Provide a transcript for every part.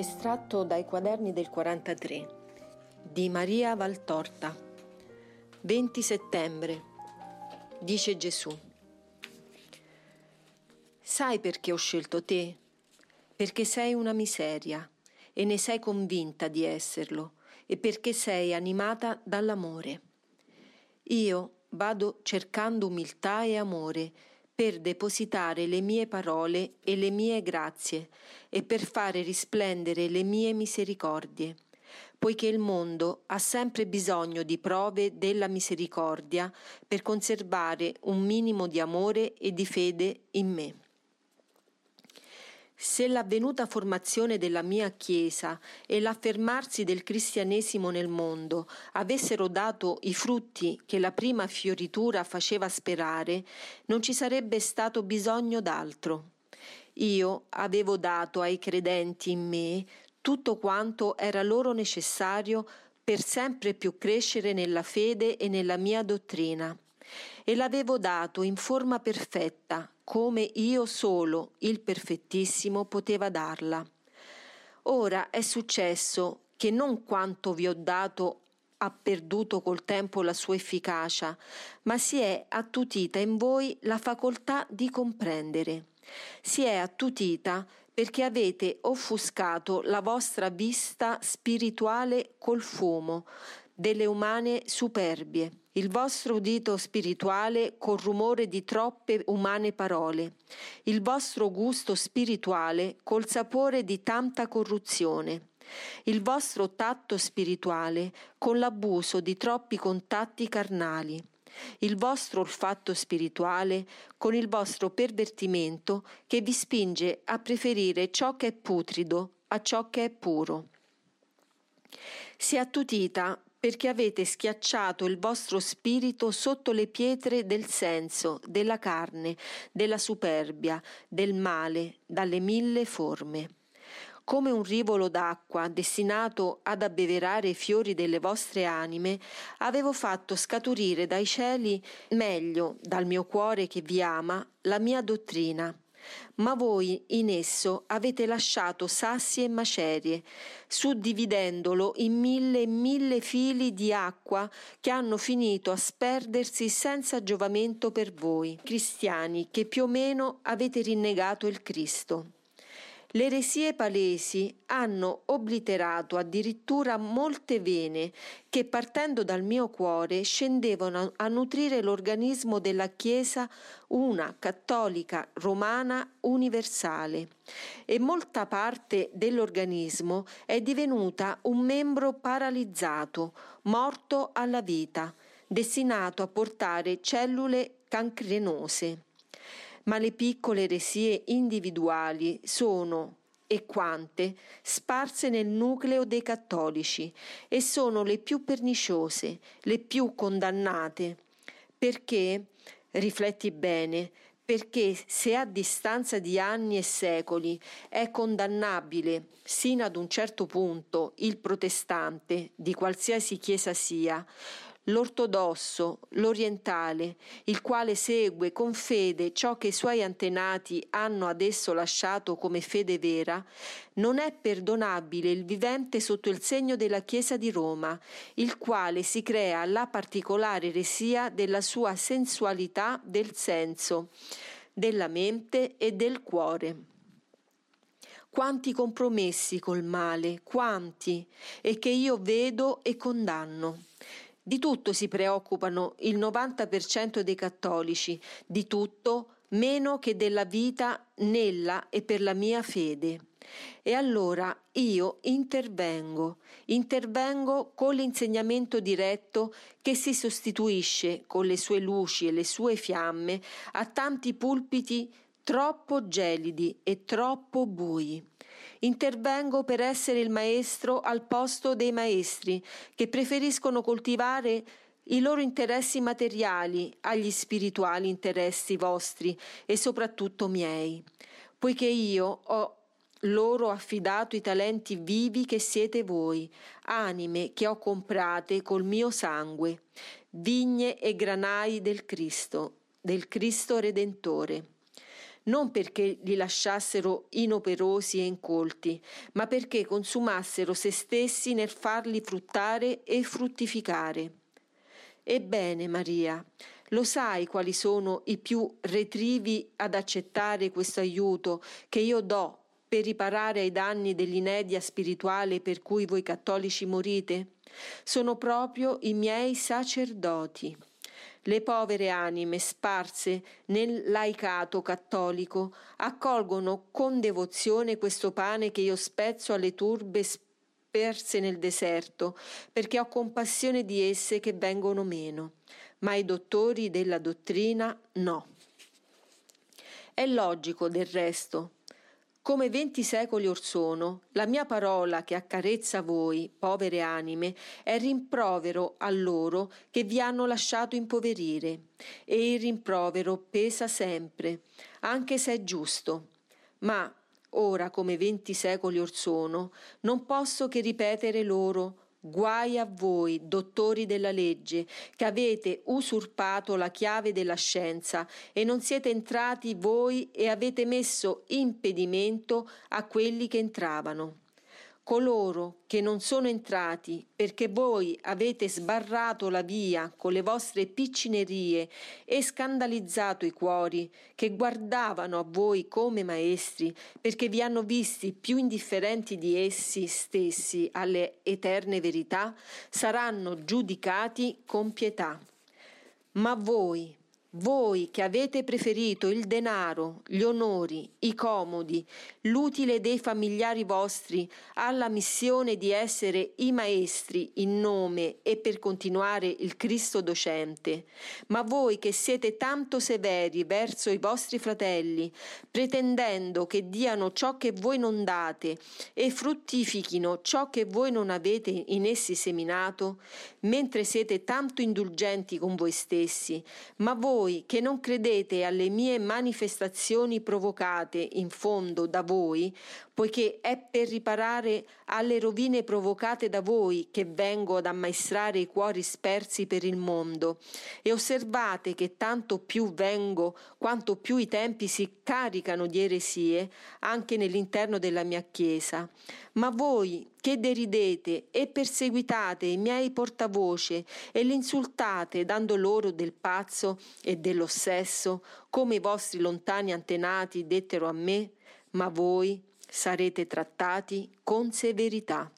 Estratto dai quaderni del 43 di Maria Valtorta 20 settembre Dice Gesù Sai perché ho scelto te? Perché sei una miseria e ne sei convinta di esserlo e perché sei animata dall'amore. Io vado cercando umiltà e amore per depositare le mie parole e le mie grazie e per fare risplendere le mie misericordie, poiché il mondo ha sempre bisogno di prove della misericordia per conservare un minimo di amore e di fede in me. Se l'avvenuta formazione della mia Chiesa e l'affermarsi del cristianesimo nel mondo avessero dato i frutti che la prima fioritura faceva sperare, non ci sarebbe stato bisogno d'altro. Io avevo dato ai credenti in me tutto quanto era loro necessario per sempre più crescere nella fede e nella mia dottrina e l'avevo dato in forma perfetta, come io solo, il perfettissimo, poteva darla. Ora è successo che non quanto vi ho dato ha perduto col tempo la sua efficacia, ma si è attutita in voi la facoltà di comprendere. Si è attutita perché avete offuscato la vostra vista spirituale col fumo delle umane superbie il vostro udito spirituale col rumore di troppe umane parole, il vostro gusto spirituale col sapore di tanta corruzione, il vostro tatto spirituale con l'abuso di troppi contatti carnali, il vostro olfatto spirituale con il vostro pervertimento che vi spinge a preferire ciò che è putrido a ciò che è puro. Si attutita perché avete schiacciato il vostro spirito sotto le pietre del senso, della carne, della superbia, del male, dalle mille forme. Come un rivolo d'acqua destinato ad abbeverare i fiori delle vostre anime, avevo fatto scaturire dai cieli, meglio dal mio cuore che vi ama, la mia dottrina ma voi in esso avete lasciato sassi e macerie, suddividendolo in mille e mille fili di acqua che hanno finito a sperdersi senza giovamento per voi, cristiani che più o meno avete rinnegato il Cristo. Le eresie palesi hanno obliterato addirittura molte vene che partendo dal mio cuore scendevano a nutrire l'organismo della Chiesa una cattolica romana universale. E molta parte dell'organismo è divenuta un membro paralizzato, morto alla vita, destinato a portare cellule cancrenose ma le piccole eresie individuali sono e quante sparse nel nucleo dei cattolici e sono le più perniciose, le più condannate, perché, rifletti bene, perché se a distanza di anni e secoli è condannabile sino ad un certo punto il protestante, di qualsiasi chiesa sia, l'ortodosso, l'orientale, il quale segue con fede ciò che i suoi antenati hanno adesso lasciato come fede vera, non è perdonabile il vivente sotto il segno della Chiesa di Roma, il quale si crea la particolare eresia della sua sensualità del senso, della mente e del cuore quanti compromessi col male, quanti, e che io vedo e condanno. Di tutto si preoccupano il 90% dei cattolici, di tutto meno che della vita nella e per la mia fede. E allora io intervengo, intervengo con l'insegnamento diretto che si sostituisce con le sue luci e le sue fiamme a tanti pulpiti troppo gelidi e troppo bui. Intervengo per essere il maestro al posto dei maestri che preferiscono coltivare i loro interessi materiali agli spirituali interessi vostri e soprattutto miei, poiché io ho loro affidato i talenti vivi che siete voi, anime che ho comprate col mio sangue, vigne e granai del Cristo, del Cristo Redentore. Non perché li lasciassero inoperosi e incolti, ma perché consumassero se stessi nel farli fruttare e fruttificare. Ebbene, Maria, lo sai quali sono i più retrivi ad accettare questo aiuto che io do per riparare ai danni dell'inedia spirituale per cui voi cattolici morite? Sono proprio i miei sacerdoti. Le povere anime sparse nel laicato cattolico accolgono con devozione questo pane che io spezzo alle turbe sperse nel deserto, perché ho compassione di esse che vengono meno ma i dottori della dottrina no. È logico del resto. Come venti secoli or sono, la mia parola che accarezza voi, povere anime, è rimprovero a loro che vi hanno lasciato impoverire, e il rimprovero pesa sempre, anche se è giusto. Ma, ora come venti secoli or sono, non posso che ripetere loro Guai a voi, dottori della legge, che avete usurpato la chiave della scienza e non siete entrati voi e avete messo impedimento a quelli che entravano coloro che non sono entrati perché voi avete sbarrato la via con le vostre piccinerie e scandalizzato i cuori che guardavano a voi come maestri perché vi hanno visti più indifferenti di essi stessi alle eterne verità, saranno giudicati con pietà. Ma voi, voi che avete preferito il denaro, gli onori, i comodi, l'utile dei familiari vostri alla missione di essere i maestri in nome e per continuare il Cristo docente, ma voi che siete tanto severi verso i vostri fratelli, pretendendo che diano ciò che voi non date e fruttifichino ciò che voi non avete in essi seminato, mentre siete tanto indulgenti con voi stessi, ma voi voi che non credete alle mie manifestazioni provocate in fondo da voi, poiché è per riparare alle rovine provocate da voi che vengo ad ammaestrare i cuori spersi per il mondo. E osservate che tanto più vengo, quanto più i tempi si caricano di eresie, anche nell'interno della mia Chiesa. Ma voi che deridete e perseguitate i miei portavoce e li insultate dando loro del pazzo e dell'ossesso, come i vostri lontani antenati dettero a me, ma voi sarete trattati con severità.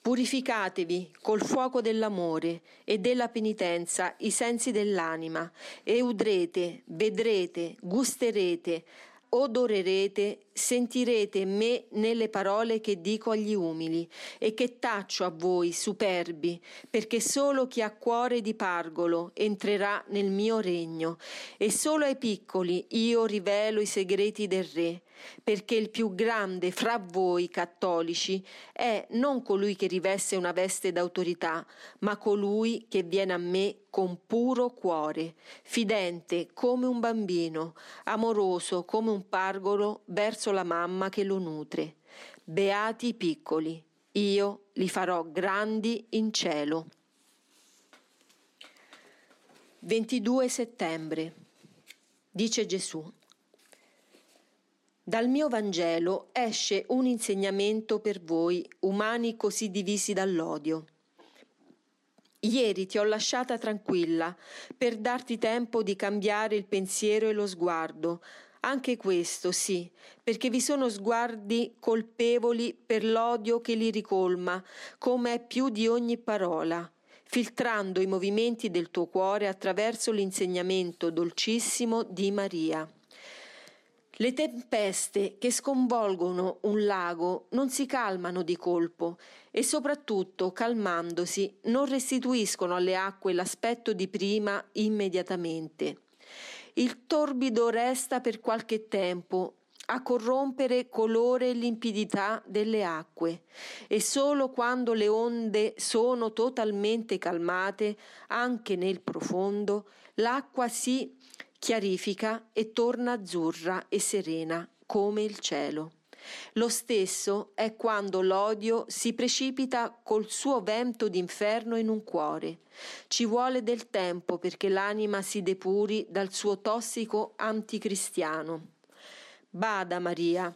Purificatevi col fuoco dell'amore e della penitenza i sensi dell'anima e udrete, vedrete, gusterete, odorerete, sentirete me nelle parole che dico agli umili e che taccio a voi superbi, perché solo chi ha cuore di pargolo entrerà nel mio regno, e solo ai piccoli io rivelo i segreti del Re, perché il più grande fra voi cattolici è non colui che riveste una veste d'autorità, ma colui che viene a me con puro cuore, fidente come un bambino, amoroso come un pargolo verso la mamma che lo nutre. Beati i piccoli, io li farò grandi in cielo. 22 settembre. Dice Gesù. Dal mio Vangelo esce un insegnamento per voi, umani così divisi dall'odio. Ieri ti ho lasciata tranquilla per darti tempo di cambiare il pensiero e lo sguardo. Anche questo sì, perché vi sono sguardi colpevoli per l'odio che li ricolma, come è più di ogni parola filtrando i movimenti del tuo cuore attraverso l'insegnamento dolcissimo di Maria. Le tempeste che sconvolgono un lago non si calmano di colpo e soprattutto, calmandosi, non restituiscono alle acque l'aspetto di prima immediatamente. Il torbido resta per qualche tempo a corrompere colore e limpidità delle acque e solo quando le onde sono totalmente calmate, anche nel profondo, l'acqua si chiarifica e torna azzurra e serena come il cielo. Lo stesso è quando l'odio si precipita col suo vento d'inferno in un cuore. Ci vuole del tempo perché l'anima si depuri dal suo tossico anticristiano. Bada Maria,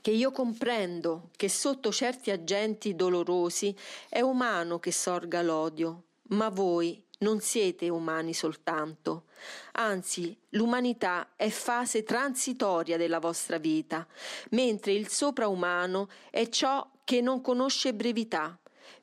che io comprendo che sotto certi agenti dolorosi è umano che sorga l'odio, ma voi non siete umani soltanto, anzi l'umanità è fase transitoria della vostra vita, mentre il sopraumano è ciò che non conosce brevità,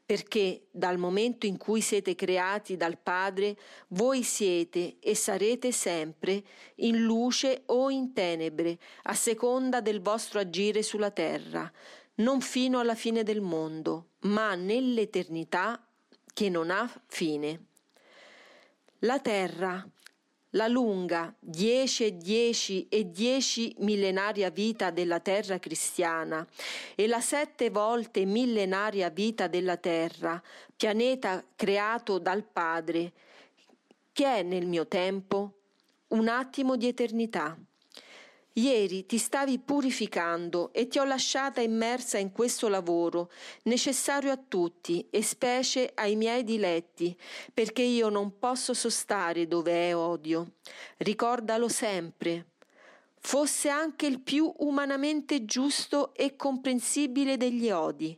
perché dal momento in cui siete creati dal Padre, voi siete e sarete sempre in luce o in tenebre, a seconda del vostro agire sulla terra, non fino alla fine del mondo, ma nell'eternità che non ha fine. La terra, la lunga dieci e dieci e dieci millenaria vita della terra cristiana e la sette volte millenaria vita della terra, pianeta creato dal Padre, che è nel mio tempo un attimo di eternità. Ieri ti stavi purificando e ti ho lasciata immersa in questo lavoro, necessario a tutti e specie ai miei diletti, perché io non posso sostare dove è odio. Ricordalo sempre. Fosse anche il più umanamente giusto e comprensibile degli odi.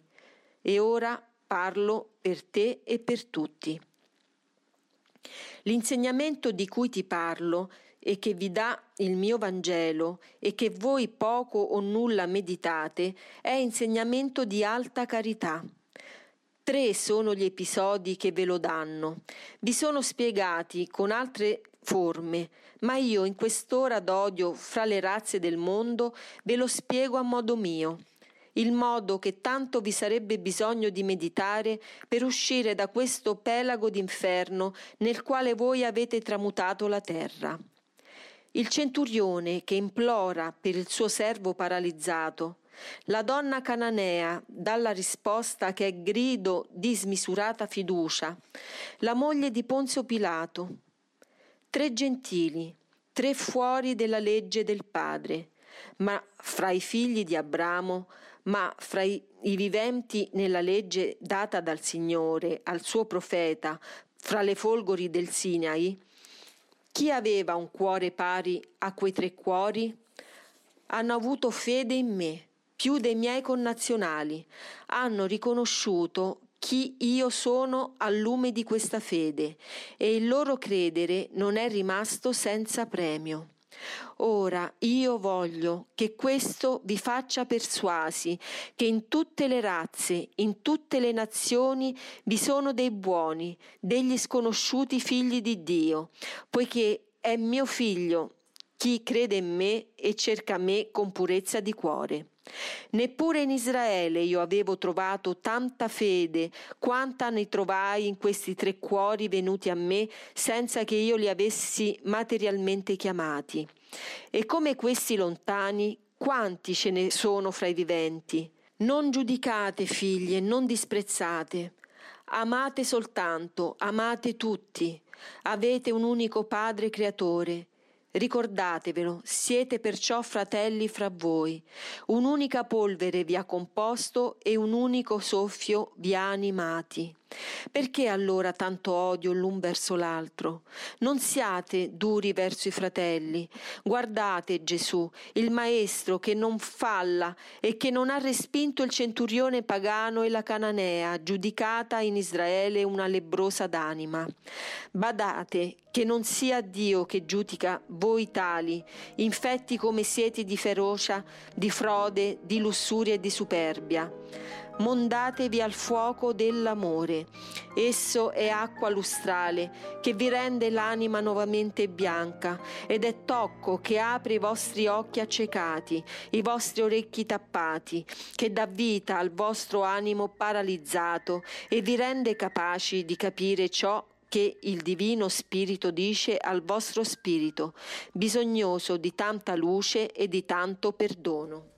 E ora parlo per te e per tutti. L'insegnamento di cui ti parlo e che vi dà il mio Vangelo e che voi poco o nulla meditate è insegnamento di alta carità. Tre sono gli episodi che ve lo danno. Vi sono spiegati con altre forme, ma io in quest'ora d'odio fra le razze del mondo ve lo spiego a modo mio il modo che tanto vi sarebbe bisogno di meditare per uscire da questo pelago d'inferno nel quale voi avete tramutato la terra. Il centurione che implora per il suo servo paralizzato, la donna cananea dalla risposta che è grido di smisurata fiducia, la moglie di Ponzio Pilato, tre gentili, tre fuori della legge del Padre, ma fra i figli di Abramo, ma fra i, i viventi nella legge data dal Signore al suo profeta, fra le folgori del Sinai, chi aveva un cuore pari a quei tre cuori? Hanno avuto fede in me, più dei miei connazionali, hanno riconosciuto chi io sono al lume di questa fede e il loro credere non è rimasto senza premio. Ora io voglio che questo vi faccia persuasi che in tutte le razze, in tutte le nazioni vi sono dei buoni, degli sconosciuti figli di Dio, poiché è mio figlio chi crede in me e cerca me con purezza di cuore. Neppure in Israele io avevo trovato tanta fede quanta ne trovai in questi tre cuori venuti a me senza che io li avessi materialmente chiamati. E come questi lontani, quanti ce ne sono fra i viventi? Non giudicate, figlie, non disprezzate. Amate soltanto, amate tutti. Avete un unico Padre creatore Ricordatevelo, siete perciò fratelli fra voi. Un'unica polvere vi ha composto e un unico soffio vi ha animati. Perché allora tanto odio l'un verso l'altro? Non siate duri verso i fratelli. Guardate Gesù, il Maestro che non falla e che non ha respinto il centurione pagano e la cananea, giudicata in Israele una lebrosa d'anima. Badate che non sia Dio che giudica voi tali, infetti come siete di ferocia, di frode, di lussuria e di superbia mondatevi al fuoco dell'amore. Esso è acqua lustrale che vi rende l'anima nuovamente bianca ed è tocco che apre i vostri occhi accecati, i vostri orecchi tappati, che dà vita al vostro animo paralizzato e vi rende capaci di capire ciò che il Divino Spirito dice al vostro spirito, bisognoso di tanta luce e di tanto perdono.